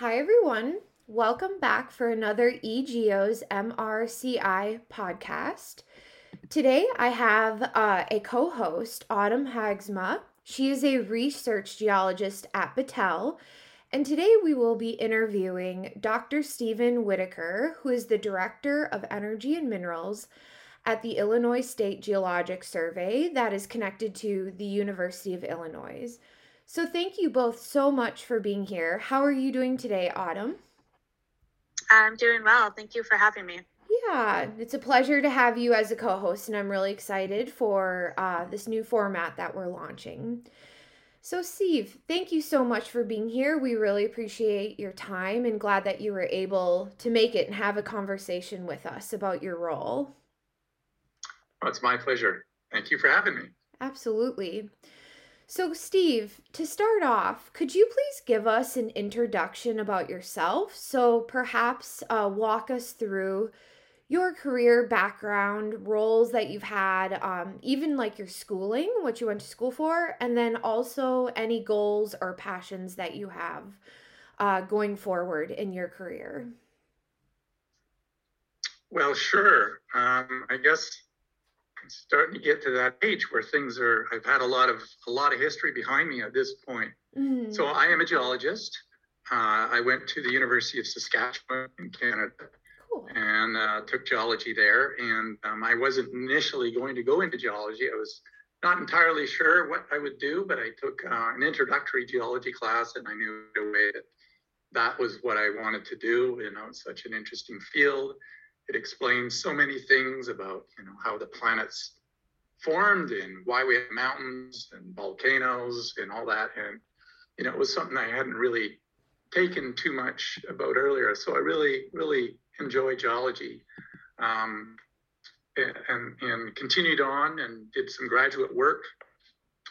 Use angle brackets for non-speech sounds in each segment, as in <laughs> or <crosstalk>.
Hi, everyone. Welcome back for another eGeo's MRCI podcast. Today I have uh, a co host, Autumn Haagsma. She is a research geologist at Battelle. And today we will be interviewing Dr. Stephen Whittaker, who is the Director of Energy and Minerals at the Illinois State Geologic Survey that is connected to the University of Illinois. So, thank you both so much for being here. How are you doing today, Autumn? I'm doing well. Thank you for having me. Yeah, it's a pleasure to have you as a co host, and I'm really excited for uh, this new format that we're launching. So, Steve, thank you so much for being here. We really appreciate your time and glad that you were able to make it and have a conversation with us about your role. Well, it's my pleasure. Thank you for having me. Absolutely. So, Steve, to start off, could you please give us an introduction about yourself? So, perhaps uh, walk us through your career background, roles that you've had, um, even like your schooling, what you went to school for, and then also any goals or passions that you have uh, going forward in your career. Well, sure. Um, I guess starting to get to that age where things are i've had a lot of a lot of history behind me at this point. Mm-hmm. so i am a geologist. Uh, i went to the university of saskatchewan in canada cool. and uh, took geology there. And um, i wasn't initially going to go into geology. I was not entirely sure what i would do but i took uh, an introductory geology class and i knew away that that was what i wanted to do. You know it's such an interesting field it explains so many things about you know how the planets formed and why we have mountains and volcanoes and all that. And you know it was something i hadn't really taken too much about earlier. So i really really enjoy geology um, and, and continued on and did some graduate work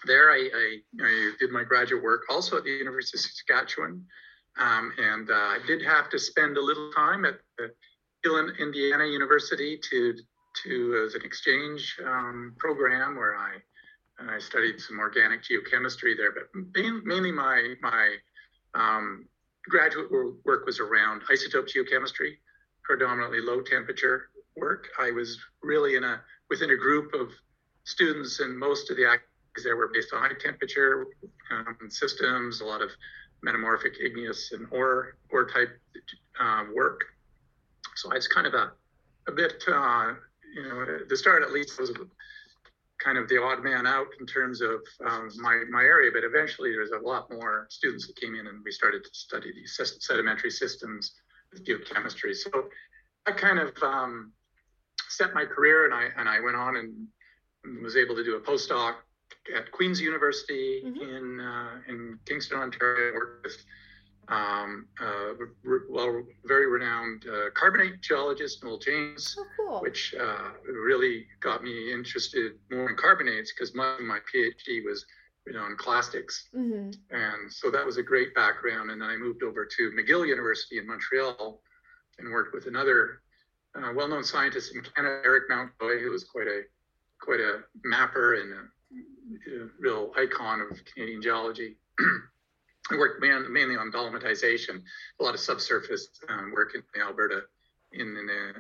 there. I, I, I, did my graduate work also at the university of saskatchewan um, and uh, i did have to spend a little time at the Indiana University to to as an exchange um, program where I I studied some organic geochemistry there, but mainly my my um, graduate work was around isotope geochemistry, predominantly low temperature work. I was really in a within a group of students, and most of the activities there were based on high temperature um, systems, a lot of metamorphic igneous and ore ore type uh, work. So I was kind of a, a bit, uh, you know, the start at least was kind of the odd man out in terms of um, my, my area, but eventually there's a lot more students that came in and we started to study these sedimentary systems with geochemistry. So I kind of um, set my career and I, and I went on and was able to do a postdoc at Queen's University mm-hmm. in, uh, in Kingston, Ontario, worked with um, uh, well, very renowned uh, carbonate geologist, Noel James, oh, cool. which uh, really got me interested more in carbonates because my, my PhD was you know, in clastics. Mm-hmm. And so that was a great background. And then I moved over to McGill University in Montreal and worked with another uh, well-known scientist in Canada, Eric Mountjoy, who was quite a quite a mapper and a, a real icon of Canadian geology. <clears throat> I worked man, mainly on dolomitization, a lot of subsurface um, work in Alberta, in, in, the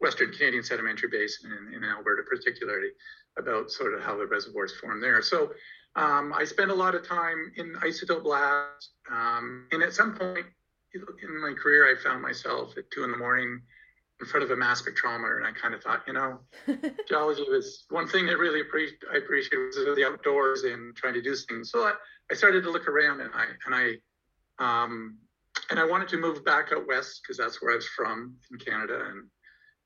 Western Canadian Sedimentary Basin, in, in, Alberta particularly, about sort of how the reservoirs form there. So um, I spent a lot of time in isotope labs, um, and at some point in my career, I found myself at two in the morning in front of a mass spectrometer, and I kind of thought, you know, <laughs> geology was one thing that really appreciate, I appreciated was the outdoors and trying to do things. So I, I started to look around and I and I um, and I wanted to move back out west because that's where I was from in Canada, and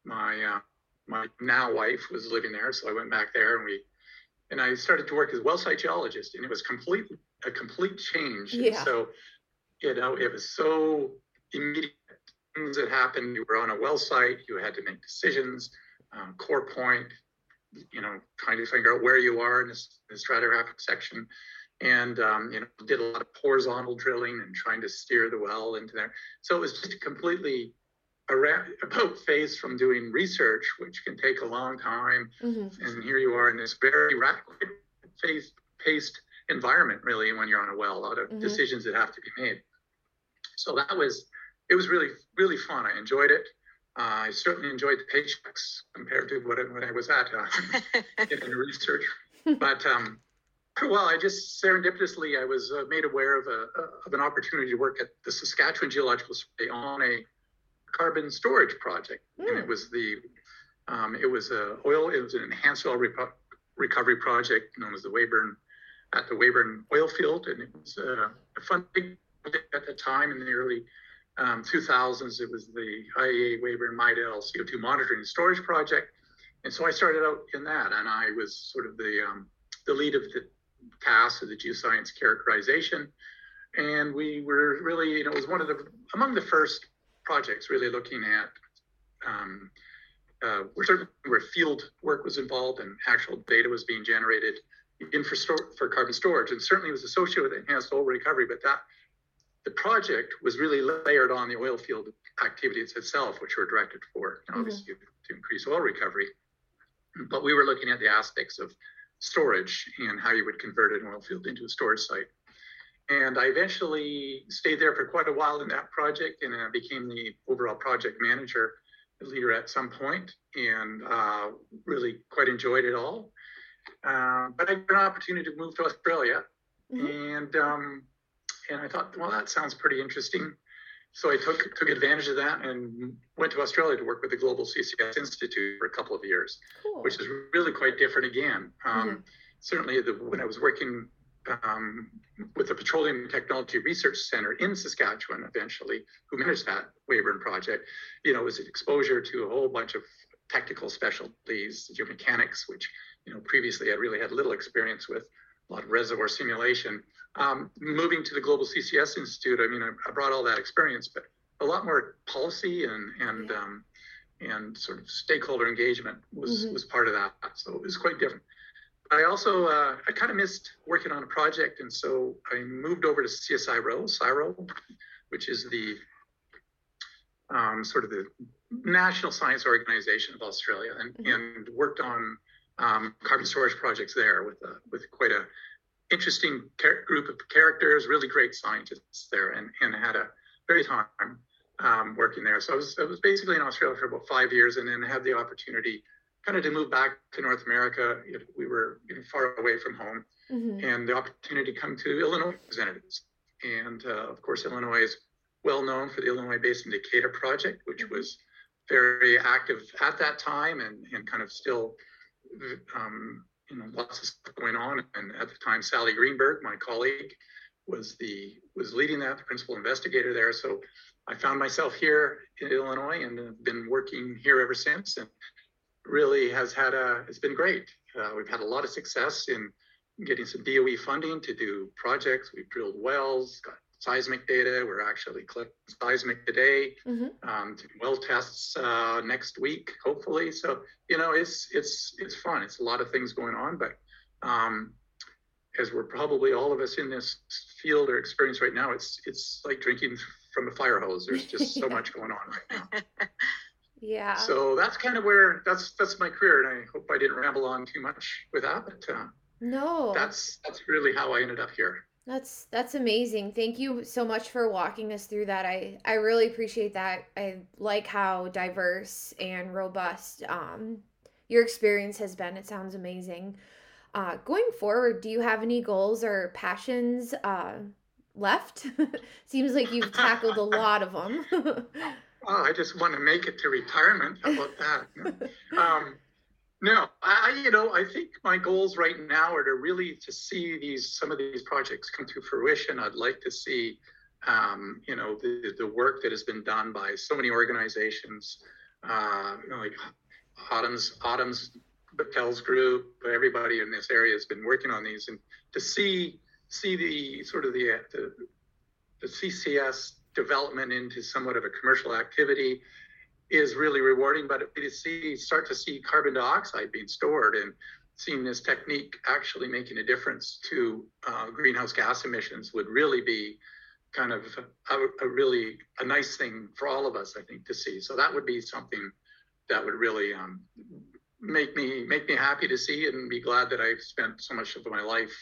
my uh, my now wife was living there, so I went back there and we and I started to work as well site geologist, and it was complete a complete change. Yeah. so you know it was so immediate things that happened. You were on a well site, you had to make decisions, um, core point, you know, trying to figure out where you are in this, this stratigraphic section and um, you know did a lot of horizontal drilling and trying to steer the well into there. So it was just completely around, about phase from doing research, which can take a long time, mm-hmm. and here you are in this very rapid phase paced environment, really, when you're on a well, a lot of mm-hmm. decisions that have to be made. So that was it was really really fun. I enjoyed it. Uh, I certainly enjoyed the paychecks compared to what, when I was at uh, <laughs> in research. But um, well, I just serendipitously I was uh, made aware of a of an opportunity to work at the Saskatchewan Geological Survey on a carbon storage project, mm. and it hmm. was the um, it was a oil it was an enhanced oil repo- recovery project known as the Weyburn at the Weyburn oil field, and it was uh, a fun thing at the time in the early um, 2000s. It was the IEA Weyburn Midale CO2 monitoring and storage project, and so I started out in that, and I was sort of the um, the lead of the task of the geoscience characterization, and we were really, you know, it was one of the among the first projects really looking at. Um, uh, where, where field work was involved and actual data was being generated in for, for carbon storage, and certainly was associated with enhanced oil recovery. But that the project was really layered on the oil field activities itself, which were directed for know, obviously mm-hmm. to increase oil recovery. But we were looking at the aspects of storage and how you would convert an oil field into a storage site. And I eventually stayed there for quite a while in that project, and I became the overall project manager leader at some point, and uh, really quite enjoyed it all. Uh, but I got an opportunity to move to Australia, mm-hmm. and um, and I thought, well, that sounds pretty interesting. So I took took advantage of that and went to Australia to work with the Global CCS Institute for a couple of years, cool. which is really quite different again. Um, mm-hmm. Certainly, the, when I was working um, with the Petroleum Technology Research Center in Saskatchewan, eventually, who managed that Weyburn project, you know, was an exposure to a whole bunch of technical specialties, geomechanics, which you know, previously I really had little experience with, a lot of reservoir simulation. Um, moving to the Global CCS Institute, I mean, I, I, brought all that experience, but a lot more policy and and um, and sort of stakeholder engagement was mm-hmm. was part of that. So it was quite different. I also uh, I kind of missed working on a project, and so I moved over to CSIRO, CSIRO, which is the um, sort of the national science organization of Australia, and, mm-hmm. and worked on um, carbon storage projects there with a, with quite a interesting group of characters, really great scientists there, and, and had a great time um, working there. So I was I was basically in Australia for about five years, and then had the opportunity kind of to move back to North America. We were you know, far away from home, mm-hmm. and the opportunity to come to Illinois representatives. And uh, of course, Illinois is well known for the Illinois Basin Decatur Project, which mm-hmm. was very active at that time and, and kind of still um, you know, lots of stuff going on. And at the time, Sallie Greenberg, my colleague, was the was leading that, the principal investigator there. So I found myself here in Illinois and have been working here ever since. And really has had a it's been great. Uh, we've had a lot of success in getting some DOE funding to do projects. We've drilled wells, got seismic data. We're actually collecting seismic today. Mm-hmm. Um, well tests uh, next week, hopefully. So you know, it's it's it's fun. It's a lot of things going on, but um, as we're probably all of us in this field or experience right now, it's it's like drinking from a fire hose. There's just so <laughs> much going on right now. Yeah. So that's kind of where that's that's my career, and I hope I didn't ramble on too much with that, but uh, no, that's that's really how I ended up here. That's that's amazing. Thank you so much for walking us through that. I I really appreciate that. I like how diverse and robust um your experience has been. It sounds amazing. Uh, going forward, do you have any goals or passions uh, left? <laughs> Seems like you've tackled a lot of them. <laughs> oh, I just want to make it to retirement. How about that? <laughs> um, no, I, you know, I think my goals right now are to really to see these some of these projects come to fruition. I'd like to see, um, you know, the, the work that has been done by so many organizations, uh, you know, like Autumn's Autumn's Battelle's group, everybody in this area has been working on these, and to see see the sort of the the, the CCS development into somewhat of a commercial activity is really rewarding. But to see start to see carbon dioxide being stored and seeing this technique actually making a difference to uh, greenhouse gas emissions would really be kind of a, a, really a nice thing for all of us, I think, to see. So that would be something that would really um, make me make me happy to see and be glad that I've spent so much of my life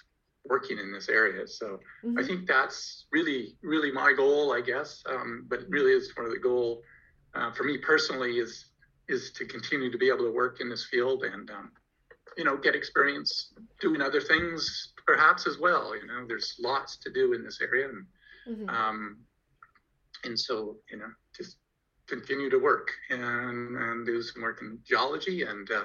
working in this area. So mm-hmm. I think that's really, really my goal, I guess. Um, but it really is part of the goal uh, for me personally is is to continue to be able to work in this field and um, you know get experience doing other things perhaps as well. You know, there's lots to do in this area, and mm-hmm. um, and so you know just continue to work and and do some work in geology and uh,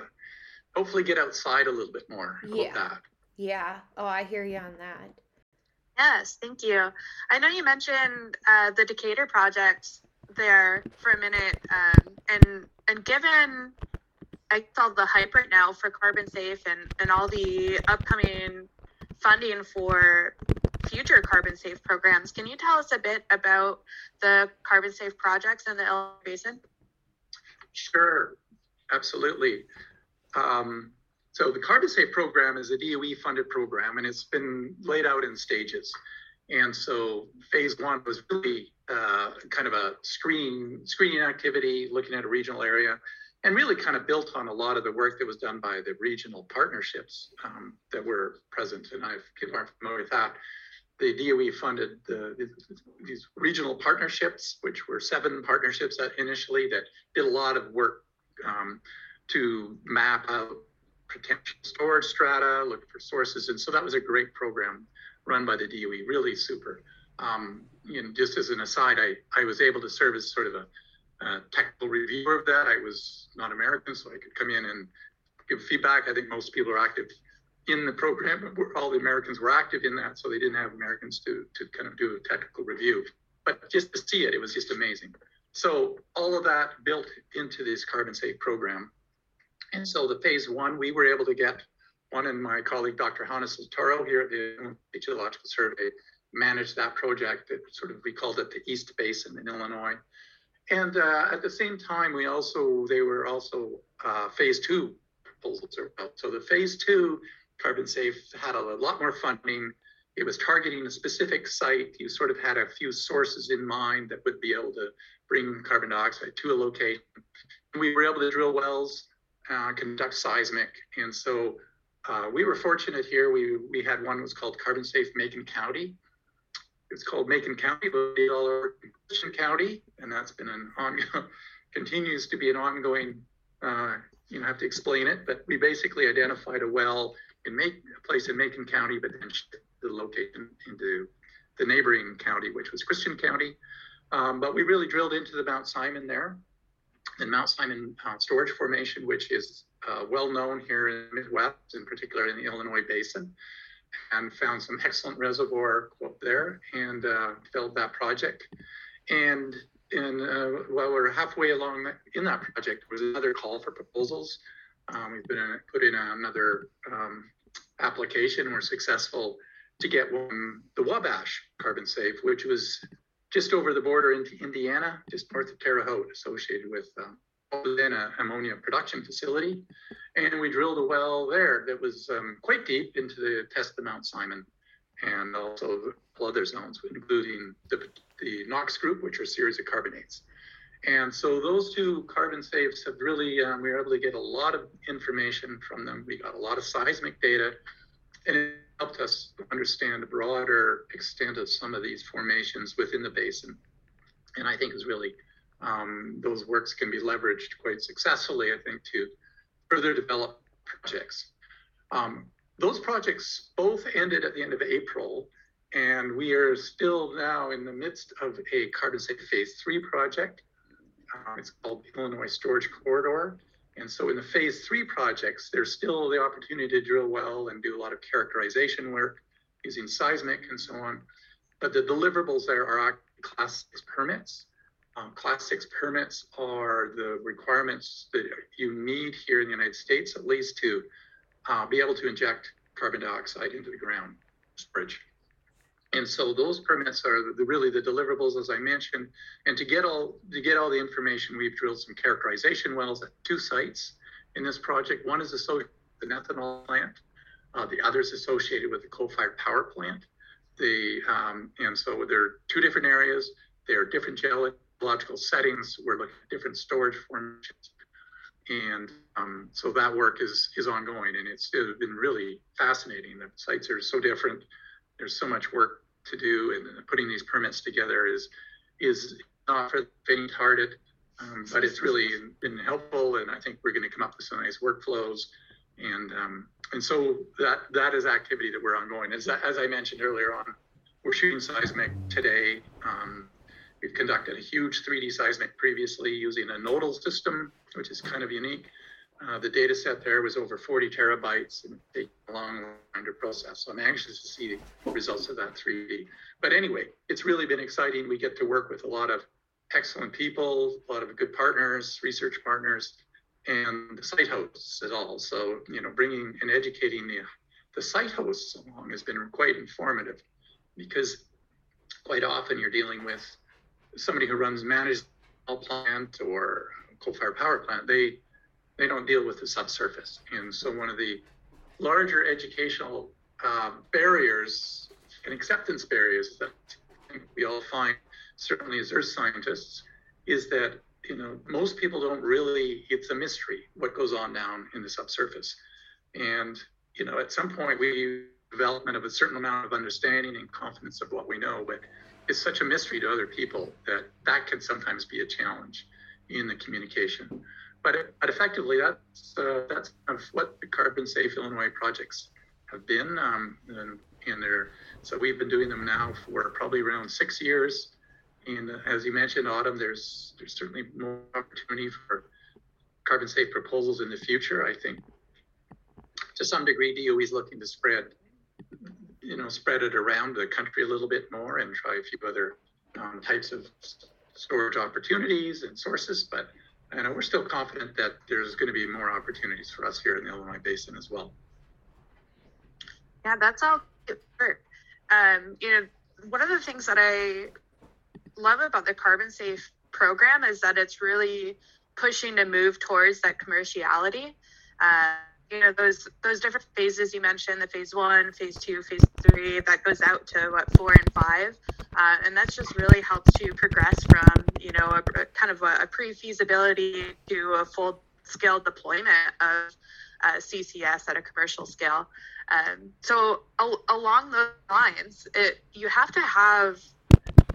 hopefully get outside a little bit more. Yeah. That. Yeah. Oh, I hear you on that. Yes, thank you. I know you mentioned uh, the Decatur project there for a minute, um, and and given I saw the hype right now for Carbon Safe and and all the upcoming funding for future carbon safe programs, can you tell us a bit about the carbon safe projects in the Illinois Basin? Sure, absolutely. Um, so the Carbon Safe program is a DOE funded program and it's been laid out in stages. And so phase one was really uh, kind of a screen screening activity, looking at a regional area, and really kind of built on a lot of the work that was done by the regional partnerships um, that were present. And I've are familiar with that. The DOE funded the, these regional partnerships, which were seven partnerships initially that did a lot of work um, to map out potential storage strata, look for sources. And so that was a great program run by the DOE, really super. Um, and just as an aside, I, I was able to serve as sort of a, a technical reviewer of that. I was not American, so I could come in and give feedback. I think most people are active in the program. <laughs> All the Americans were active in that, so they didn't have Americans to, to kind of do a technical review. But just to see it, it was just amazing. So all of that built into this carbon safe program. And so the phase one, we were able to get one and my colleague, Dr. Hannes Leetaru here at the Geological Survey, managed that project. It sort of, we called it the East Basin in Illinois. And uh, at the same time, we also, they were also uh, phase two proposals. So the phase two carbon safe had a lot more funding. It was targeting a specific site. You sort of had a few sources in mind that would be able to bring carbon dioxide to a location. We were able to drill wells uh, conduct seismic. And so uh, we were fortunate here. We, we had one that was called Carbon Safe Macon County. It's called Macon County, but we all are Christian County, and that's been an ongoing, <laughs> continues to be an ongoing. Uh, you know, have to explain it, but we basically identified a well in Make, a place in Macon County, but then the location into the neighboring county, which was Christian County. Um, but we really drilled into the Mount Simon there, the Mount Simon uh, Storage Formation, which is uh, well known here in the Midwest, in particular in the Illinois Basin, and found some excellent reservoir up there and uh, developed that project. And in, uh, while we're halfway along in that project, was another call for proposals. Um, we've been in, put in another um, application and we're successful to get one, the Wabash Carbon Safe, which was just over the border into Indiana, just north of Terre Haute, associated with um, an ammonia production facility. And we drilled a well there that was um, quite deep into the test of Mount Simon and also other zones, including the, the Knox group, which are series of carbonates. And so those two carbon safes have really, um, we were able to get a lot of information from them. We got a lot of seismic data, and helped us understand a broader extent of some of these formations within the basin. And I think is really um, those works can be leveraged quite successfully, I think, to further develop projects. Um, those projects both ended at the end of April, and we are still now in the midst of a carbon safe phase three project. Uh, it's called Illinois Storage Corridor. And so in the phase three projects, there's still the opportunity to drill well and do a lot of characterization work using seismic and so on. But the deliverables there are class six permits. Um, class six permits are the requirements that you need here in the United States, at least to uh, be able to inject carbon dioxide into the ground storage. And so those permits are the, really the deliverables, as I mentioned. And to get all to get all the information, we've drilled some characterization wells at two sites in this project. One is associated with an ethanol plant. Uh, the other is associated with the coal-fired power plant. The um, and so there are two different areas. There are different geological settings. We're looking at different storage formations. And um, so that work is is ongoing, and it's, it's been really fascinating. The sites are so different. There's so much work to do, and putting these permits together is is not for the faint-hearted, um, but it's really been helpful. And I think we're going to come up with some nice workflows, and um, and so that that is activity that we're ongoing. As as I mentioned earlier on, we're shooting seismic today. Um, we've conducted a huge 3D seismic previously using a nodal system, which is kind of unique. Uh, the data set there was over 40 terabytes and taking a long time to process. So I'm anxious to see the results of that 3D. But anyway, it's really been exciting. We get to work with a lot of excellent people, a lot of good partners, research partners, and the site hosts at all. So, you know, bringing and educating the, the site hosts along has been quite informative because quite often you're dealing with somebody who runs managed plant or coal-fired power plant. They they don't deal with the subsurface, and so one of the larger educational uh, barriers and acceptance barriers that we all find, certainly as earth scientists, is that you know most people don't really. It's a mystery what goes on down in the subsurface, and you know at some point we development of a certain amount of understanding and confidence of what we know, but it's such a mystery to other people that that can sometimes be a challenge in the communication. But, but effectively, that's uh, that's kind of what the Carbon Safe Illinois projects have been, um, and, and they're so we've been doing them now for probably around six years. And as you mentioned, Autumn, there's there's certainly more opportunity for carbon safe proposals in the future. I think to some degree, DOE is looking to spread you know, spread it around the country a little bit more and try a few other um, types of storage opportunities and sources. But Know we're still confident that there's going to be more opportunities for us here in the Illinois Basin as well. Yeah, that's all. Um, you know, one of the things that I love about the Carbon Safe program is that it's really pushing to move towards that commerciality. Uh, you know those those different phases you mentioned the phase one phase two phase three that goes out to what four and five. Uh, and that's just really helps you progress from you know a, a kind of a, a, pre-feasibility to a full scale deployment of uh, ccs at a commercial scale. Um, so al- along those lines it, you have to have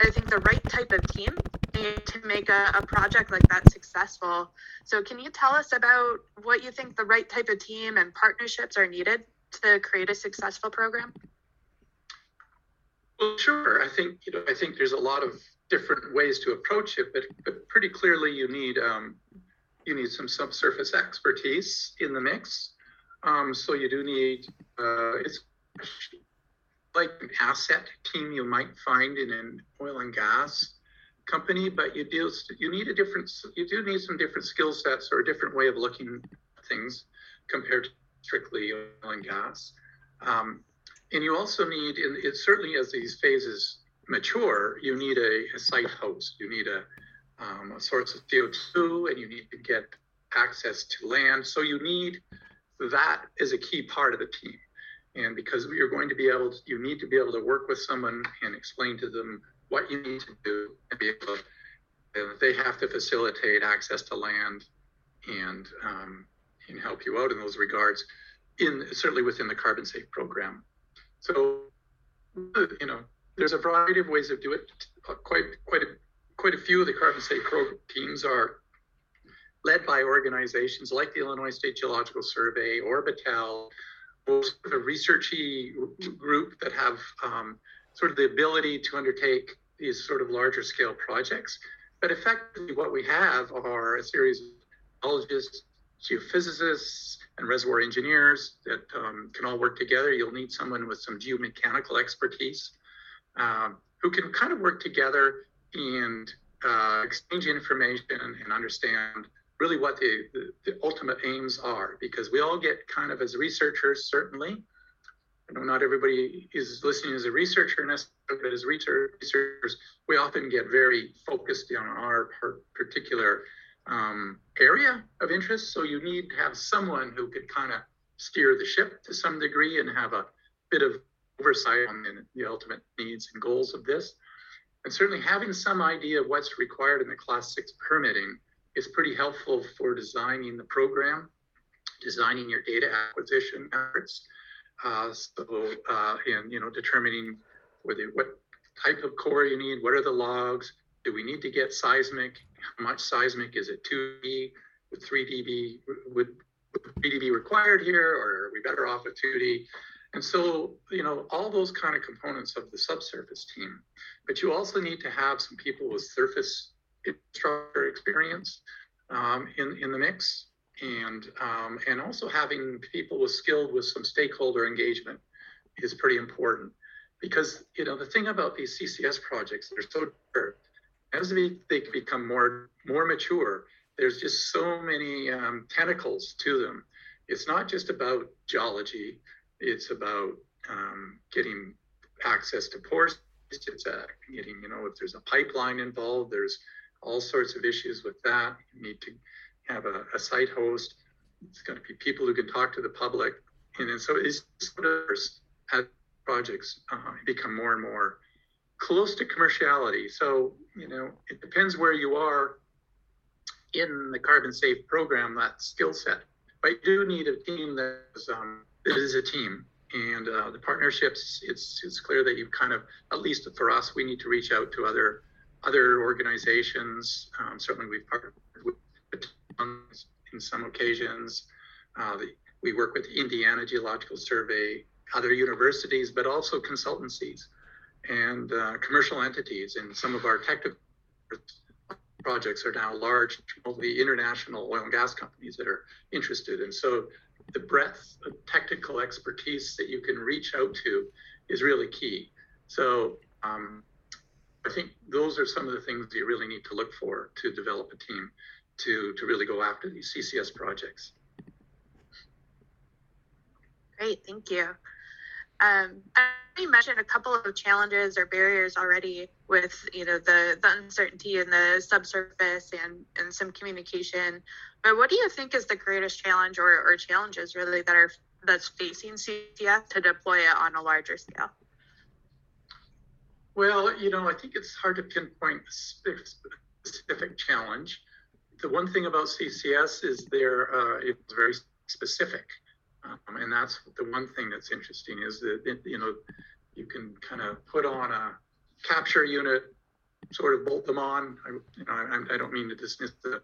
i think the right type of team to make a, a project like that successful. So, can you tell us about what you think the right type of team and partnerships are needed to create a successful program? Well, sure. I think you know. I think there's a lot of different ways to approach it, but but pretty clearly you need um, you need some subsurface expertise in the mix. Um, so you do need uh, it's like an asset team you might find in an oil and gas company, but you do you need a different you do need some different skill sets or a different way of looking at things compared to strictly oil and gas. Um, and you also need, and it certainly as these phases mature, you need a, a site host. You need a, um, a source of CO2, and you need to get access to land. So you need that is a key part of the team. And because you're going to be able to, you need to be able to work with someone and explain to them what you need to do and be able to, they have to facilitate access to land and, um, and help you out in those regards, in certainly within the carbon safe program. So, you know, there's a variety of ways of doing it. Quite, quite a, quite a few of the carbon safe pro teams are led by organizations like the Illinois State Geological Survey, Orbital, most of a researchy group that have um, sort of the ability to undertake these sort of larger scale projects. But effectively, what we have are a series of geologists, geophysicists, and reservoir engineers that um, can all work together. You'll need someone with some geomechanical expertise um, who can kind of work together and uh, exchange information and understand really what the, the, the ultimate aims are. Because we all get kind of, as researchers, certainly, Know not everybody is listening as a researcher necessarily, but as researchers, we often get very focused on our particular um, area of interest. So you need to have someone who could kind of steer the ship to some degree and have a bit of oversight on the, the ultimate needs and goals of this. And certainly having some idea of what's required in the class six permitting is pretty helpful for designing the program, designing your data acquisition efforts. Uh, so, uh, and you know, determining whether what type of core you need, what are the logs, do we need to get seismic? How much seismic is it 2D? Would 3D be would 3D be required here, or are we better off with 2D? And so, you know, all those kind of components of the subsurface team. But you also need to have some people with surface infrastructure experience um, in in the mix, and um, and also having people with skilled with some stakeholder engagement is pretty important because you know the thing about these CCS projects they're so diverse. as they, they become more more mature, there's just so many um, tentacles to them. It's not just about geology; it's about um, getting access to pores. It's uh, getting, you know, if there's a pipeline involved, there's all sorts of issues with that. You need to have a, a site host. It's going to be people who can talk to the public, and, and so of as projects uh, become more and more close to commerciality. So, you know, it depends where you are in the carbon safe program, that skill set. But you do need a team that is, um, that is a team. And uh, the partnerships, it's, it's clear that you kind of, at least for us, we need to reach out to other other organizations. Um, certainly, we've partnered with in some occasions. Uh, the, we work with Indiana Geological Survey, other universities, but also consultancies and uh, commercial entities. And some of our technical projects are now large, multi international oil and gas companies that are interested. And so the breadth of technical expertise that you can reach out to is really key. So um, I think those are some of the things that you really need to look for to develop a team to, to really go after these CCS projects. Great, thank you. Um, you mentioned a couple of challenges or barriers already with you know the the uncertainty in the subsurface and and some communication. But what do you think is the greatest challenge or, or challenges really that are that's facing CCS to deploy it on a larger scale? Well, you know, I think it's hard to pinpoint a specific challenge. The one thing about CCS is they're uh, it's very specific. Um, and that's the one thing that's interesting is that, it, you know, you can kind of put on a capture unit, sort of bolt them on. I, you know, I, I don't mean to dismiss the,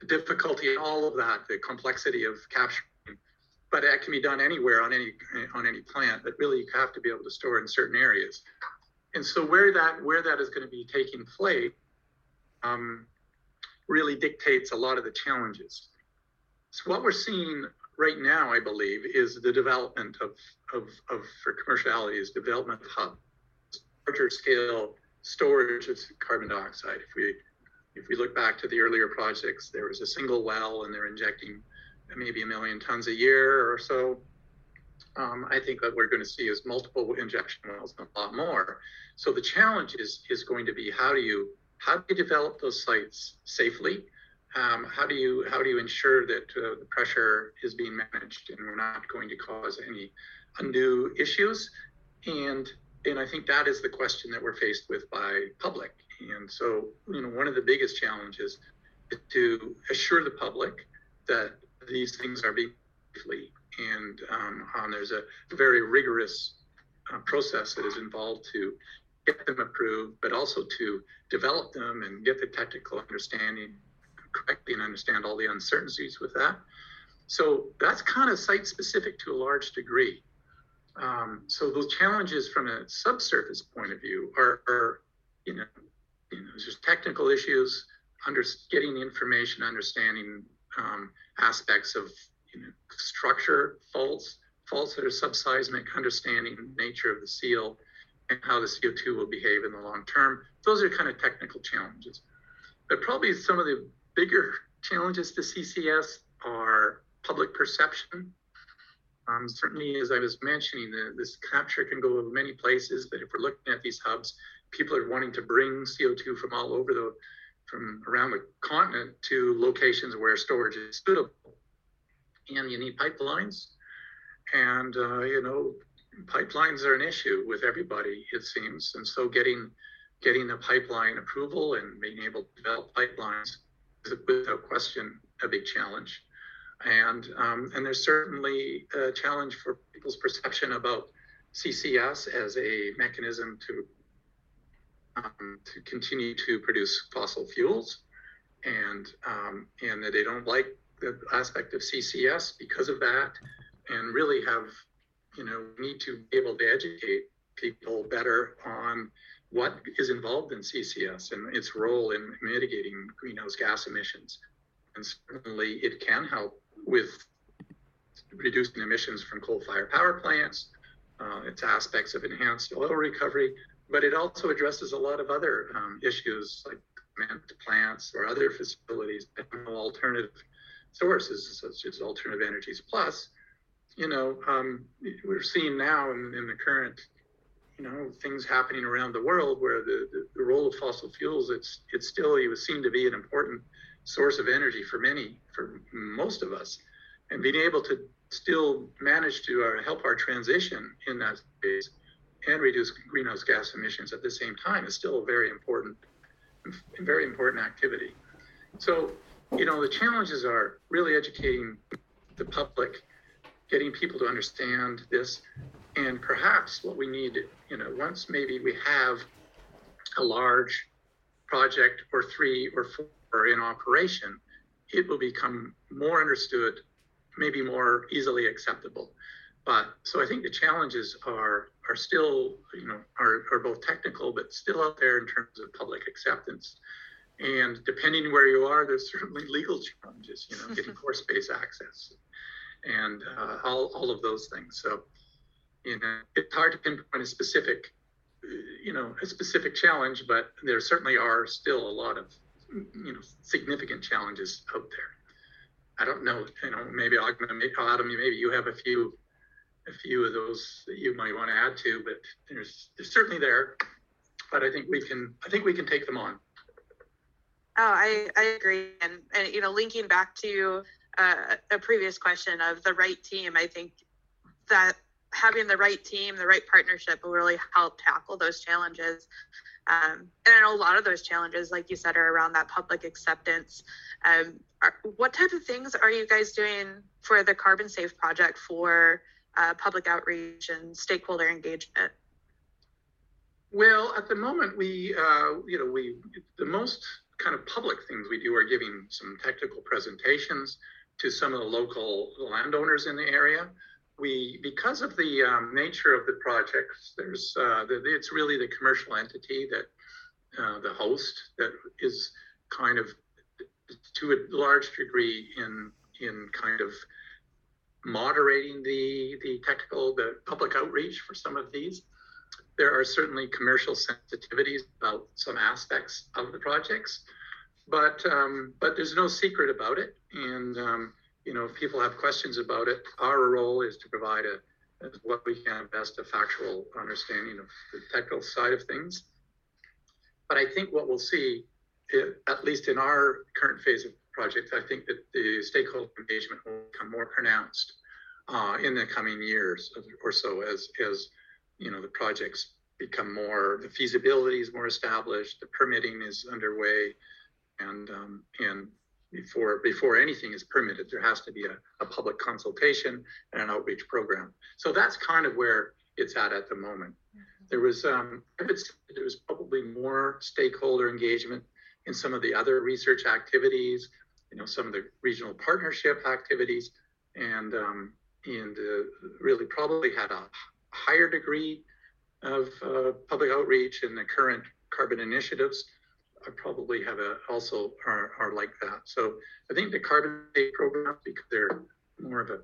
the difficulty in all of that, the complexity of capturing, but that can be done anywhere on any on any plant. But really, you have to be able to store in certain areas. And so where that where that is going to be taking place um, really dictates a lot of the challenges. So what we're seeing right now, I believe, is the development of, of, of for commerciality is development of hub, larger scale storage of carbon dioxide. If we if we look back to the earlier projects, there was a single well and they're injecting maybe a million tons a year or so. Um, I think that we're going to see is multiple injection wells and a lot more. So the challenge is is going to be how do you how do you develop those sites safely? um, how do you how do you ensure that uh, the pressure is being managed and we're not going to cause any undue issues? And and I think that is the question that we're faced with by public. And so you know one of the biggest challenges is to assure the public that these things are being safely. And um, um, there's a very rigorous uh, process that is involved to get them approved but also to develop them and get the technical understanding correctly and understand all the uncertainties with that. So that's kind of site specific to a large degree. Um, so those challenges from a subsurface point of view are, are you know, you know, there's technical issues, under getting information, understanding um, aspects of you know, structure, faults, faults that are subseismic, understanding nature of the seal and how the CO2 will behave in the long term. Those are kind of technical challenges. But probably some of the bigger challenges to CCS are public perception. Um, certainly, as I was mentioning, the, this capture can go many places, but if we're looking at these hubs, people are wanting to bring CO2 from all over the, from around the continent to locations where storage is suitable. And you need pipelines. And, uh, you know, pipelines are an issue with everybody, it seems. And so getting getting the pipeline approval and being able to develop pipelines is without question a big challenge. And, um, and there's certainly a challenge for people's perception about CCS as a mechanism to, um, to continue to produce fossil fuels and, um, and that they don't like the aspect of CCS because of that and really have, you know, we need to be able to educate people better on what is involved in CCS and its role in mitigating greenhouse gas emissions. And certainly it can help with reducing emissions from coal-fired power plants, uh, its aspects of enhanced oil recovery, but it also addresses a lot of other um, issues like plants or other facilities alternative sources such as alternative energies. Plus, you know, um, we're seeing now in, in, the current, you know, things happening around the world where the, the, the role of fossil fuels, it's it's still it was seen to be an important source of energy for many, for most of us, and being able to still manage to uh, help our transition in that space and reduce greenhouse gas emissions at the same time is still a very important, very important activity. So, you know, the challenges are really educating the public, getting people to understand this, and perhaps what we need, you know, once maybe we have a large project or three or four in operation, it will become more understood, maybe more easily acceptable. But so I think the challenges are are still, you know, are, are both technical but still out there in terms of public acceptance. And depending where you are, there's certainly <laughs> legal challenges, you know, getting <laughs> pore space access and uh, all, all of those things. So, you know, it's hard to pinpoint a specific, you know, a specific challenge, but there certainly are still a lot of you know significant challenges out there. I don't know, you know, maybe Autumn, maybe you have a few a few of those that you might want to add to, but there's there's certainly there. But I think we can I think we can take them on. Oh, I, I agree. And, and, you know, linking back to uh, a previous question of the right team, I think that having the right team, the right partnership will really help tackle those challenges. Um, and I know a lot of those challenges, like you said, are around that public acceptance. Um, are, what type of things are you guys doing for the Carbon Safe project for uh, public outreach and stakeholder engagement? Well, at the moment, we, uh, you know, we the most kind of public things we do are giving some technical presentations to some of the local landowners in the area. We because of the um, nature of the projects there's uh, the, it's really the commercial entity that uh, the host that is kind of to a large degree in in kind of moderating the the technical the public outreach for some of these. There are certainly commercial sensitivities about some aspects of the projects but um, but there's no secret about it and um, you know, if people have questions about it, our role is to provide a what we can best a factual understanding of the technical side of things. But I think what we'll see, at least in our current phase of project, I think that the stakeholder engagement will become more pronounced uh, in the coming years or so as as you know the projects become more the feasibility is more established, the permitting is underway, and um, and before before anything is permitted there has to be a, a public consultation and an outreach program. So that's kind of where it's at at the moment. Mm-hmm. there was um, there was probably more stakeholder engagement in some of the other research activities you know some of the regional partnership activities and um, and uh, really probably had a higher degree of uh, public outreach in the current carbon initiatives. I probably have a also are, are like that. So I think the carbon pay programs, because they're more of a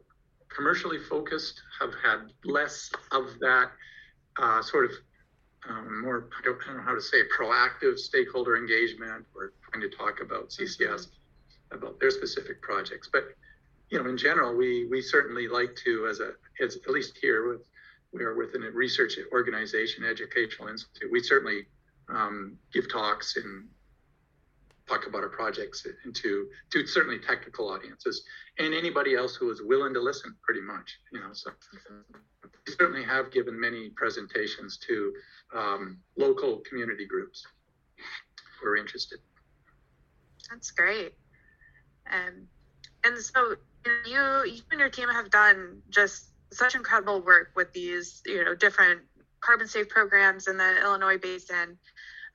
commercially focused, have had less of that uh, sort of um, more, I don't, I don't, know how to say, proactive stakeholder engagement or trying to talk about CCS, mm-hmm. about their specific projects. But, you know, in general, we, we certainly like to, as a, as, at least here with, we are within a research organization, educational institute, we certainly um, give talks and talk about our projects into to certainly technical audiences and anybody else who is willing to listen pretty much you know so. We certainly have given many presentations to um, local community groups who are interested. That's great. And and so you you and your team have done just such incredible work with these you know different carbon safe programs in the Illinois basin.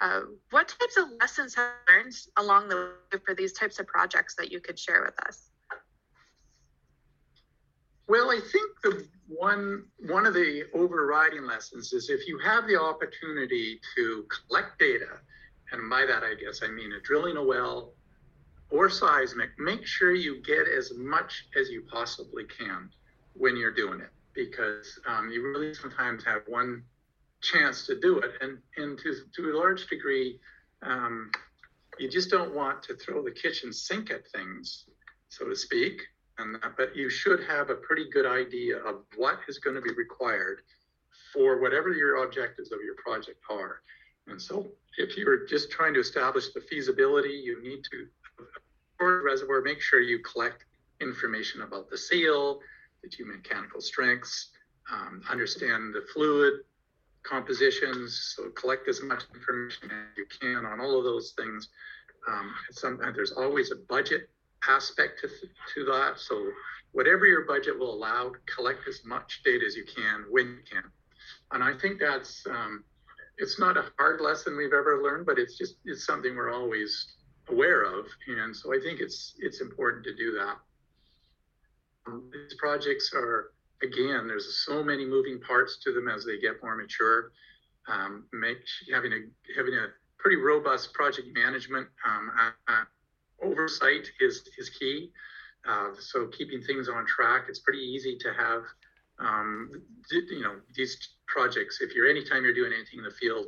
Uh, what types of lessons have you learned along the way for these types of projects that you could share with us? Well, I think the one one of the overriding lessons is if you have the opportunity to collect data, and by that I guess I mean a drilling a well or seismic, make sure you get as much as you possibly can when you're doing it, because um, you really sometimes have one chance to do it, and and to to a large degree, um, you just don't want to throw the kitchen sink at things, so to speak. And but you should have a pretty good idea of what is going to be required for whatever your objectives of your project are. And so, if you're just trying to establish the feasibility, you need to for the reservoir, make sure you collect information about the seal, the geomechanical strengths, um, understand the fluid compositions. So collect as much information as you can on all of those things. Um, sometimes there's always a budget aspect to, to that. So whatever your budget will allow, collect as much data as you can when you can. And I think that's um, it's not a hard lesson we've ever learned, but it's just it's something we're always aware of. And so I think it's it's important to do that. Um, these projects are again, there's so many moving parts to them as they get more mature. Um, make having a having a pretty robust project management um, uh, oversight is is key. Uh, so keeping things on track, it's pretty easy to have um, you know these projects. If you're anytime you're doing anything in the field,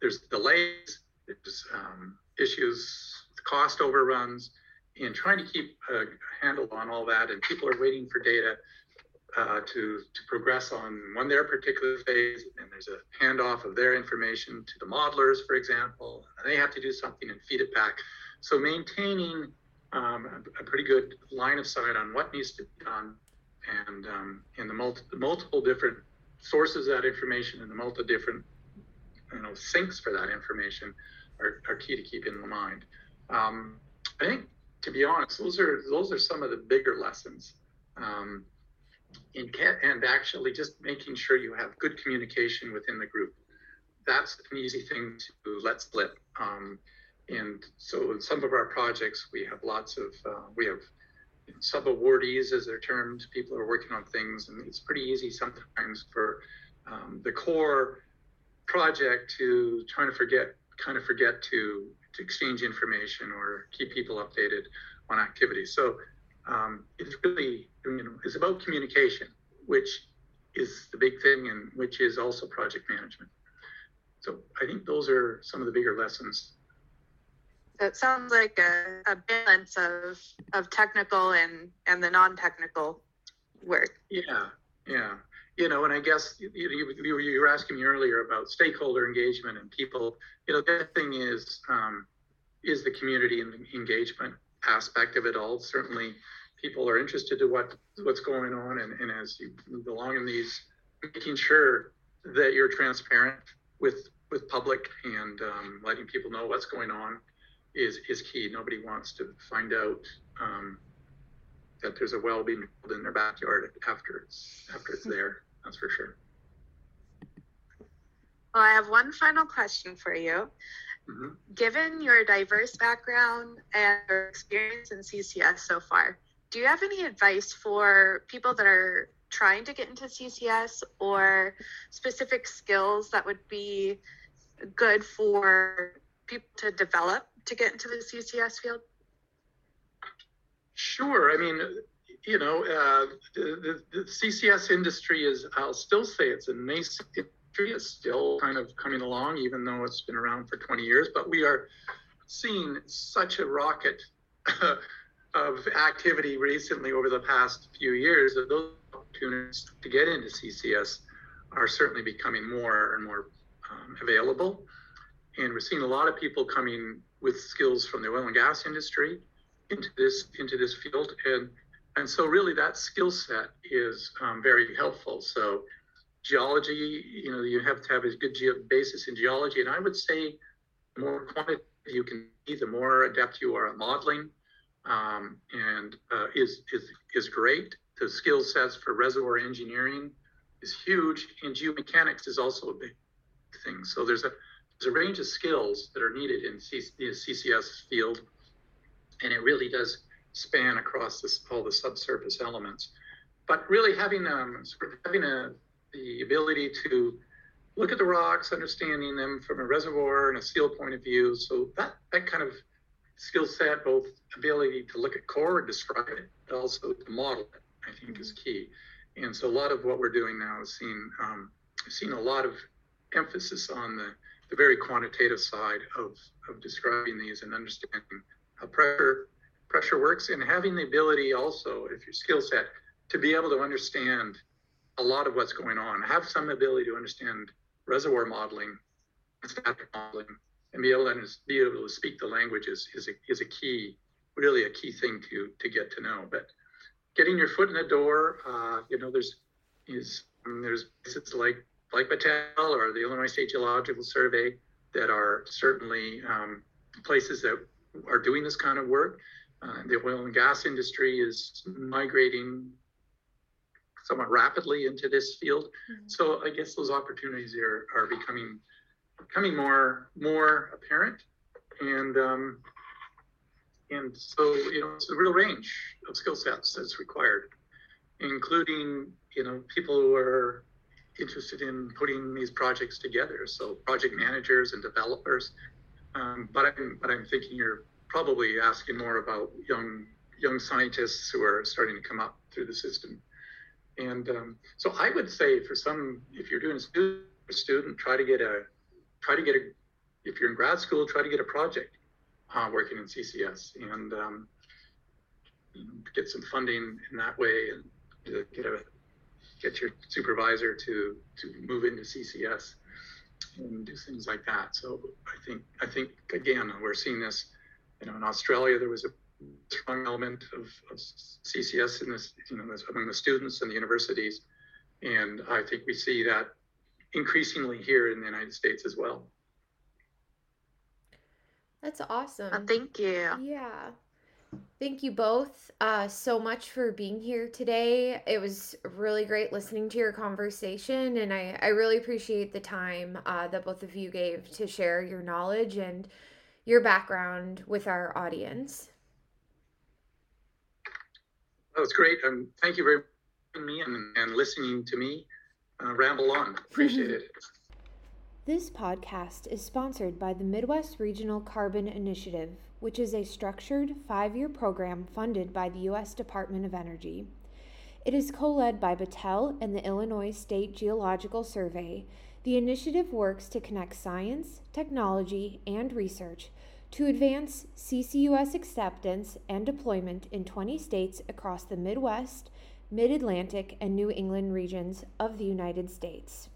there's delays, there's um, issues, cost overruns, and trying to keep a handle on all that. And people are waiting for data uh, to to progress on one their particular phase, and there's a handoff of their information to the modelers, for example, and they have to do something and feed it back. So maintaining um, a, a, pretty good line of sight on what needs to be done, and um, in the, multi- multiple different sources of that information and the multiple different you know sinks for that information are, are key to keep in mind. Um, I think, to be honest, those are those are some of the bigger lessons. Um, in and actually just making sure you have good communication within the group. That's an easy thing to let slip. Um, and so in some of our projects, we have lots of, uh, we have sub awardees as they're termed, people are working on things, and it's pretty easy sometimes for um, the core project to trying to forget, kind of forget to, to exchange information or keep people updated on activities. So um, it's really you know it's about communication, which is the big thing, and which is also project management. So I think those are some of the bigger lessons. So it sounds like a, a balance of of technical and and the non-technical work. Yeah, yeah. You know, and I guess you, you, you were asking me earlier about stakeholder engagement and people. You know, that thing is um, is the community and engagement aspect of it all. Certainly, people are interested to what what's going on, and, and as you move along in these, making sure that you're transparent with with public and um, letting people know what's going on is is key. Nobody wants to find out um, that there's a well being built in their backyard after it's after it's there. That's for sure. Well, I have one final question for you. Mm-hmm. Given your diverse background and your experience in CCS so far, do you have any advice for people that are trying to get into CCS or specific skills that would be good for people to develop to get into the CCS field? Sure. I mean, you know, uh, the, the, the, CCS industry is, I'll still say it's a nascent industry. It's still kind of coming along, even though it's been around for 20 years. But we are seeing such a rocket <laughs> of activity recently over the past few years that those opportunities to get into CCS are certainly becoming more and more um, available. And we're seeing a lot of people coming with skills from the oil and gas industry into this into this field, and and so really that skill set is um, very helpful. So geology, you know, you have to have a good ge- basis in geology, and I would say the more quantity you can be, the more adept you are at modeling um, and uh, is, is, is great. The skill sets for reservoir engineering is huge, and geomechanics is also a big thing. So there's a there's a range of skills that are needed in C- the CCS field, and it really does span across this, all the subsurface elements. But really having um, sort of having a the ability to look at the rocks, understanding them from a reservoir and a seal point of view. So that that kind of skill set, both ability to look at core and describe it, but also to model it, I think is key. And so a lot of what we're doing now is seeing um, seeing a lot of emphasis on the, the very quantitative side of, of describing these and understanding how pressure pressure works and having the ability also, if your skill set, to be able to understand a lot of what's going on, have some ability to understand reservoir modeling, static modeling, and be able to be able to speak the languages is a, is a key, really a key thing to to get to know. But getting your foot in the door, uh, you know, there's is um, there's places like like Battelle or the Illinois State Geological Survey that are certainly um, places that are doing this kind of work. Uh, the oil and gas industry is migrating somewhat rapidly into this field. Mm-hmm. So I guess those opportunities are, are becoming becoming more more apparent, and um, and so you know it's a real range of skill sets that's required, including you know people who are interested in putting these projects together. So project managers and developers. Um, but I'm but I'm thinking you're probably asking more about young young scientists who are starting to come up through the system. And um, so I would say for some, if you're doing a student, student, try to get a try to get a if you're in grad school, try to get a project uh, working in CCS and um, get some funding in that way and get a get your supervisor to to move into CCS and do things like that. So I think I think again we're seeing this. You know, in Australia there was a strong element of, of CCS in this, you know, among the students and the universities, and I think we see that increasingly here in the United States as well. That's awesome. Uh, thank you. Yeah. Thank you both uh, so much for being here today. It was really great listening to your conversation, and I, I really appreciate the time uh, that both of you gave to share your knowledge and your background with our audience. That was great. Um, thank you very much for me and, and listening to me uh, ramble on. Appreciate it. <laughs> This podcast is sponsored by the Midwest Regional Carbon Initiative, which is a structured five year program funded by the U.S. Department of Energy. It is co led by Battelle and the Illinois State Geological Survey. The initiative works to connect science, technology, and research to advance CCUS acceptance and deployment in 20 states across the Midwest, Mid Atlantic, and New England regions of the United States.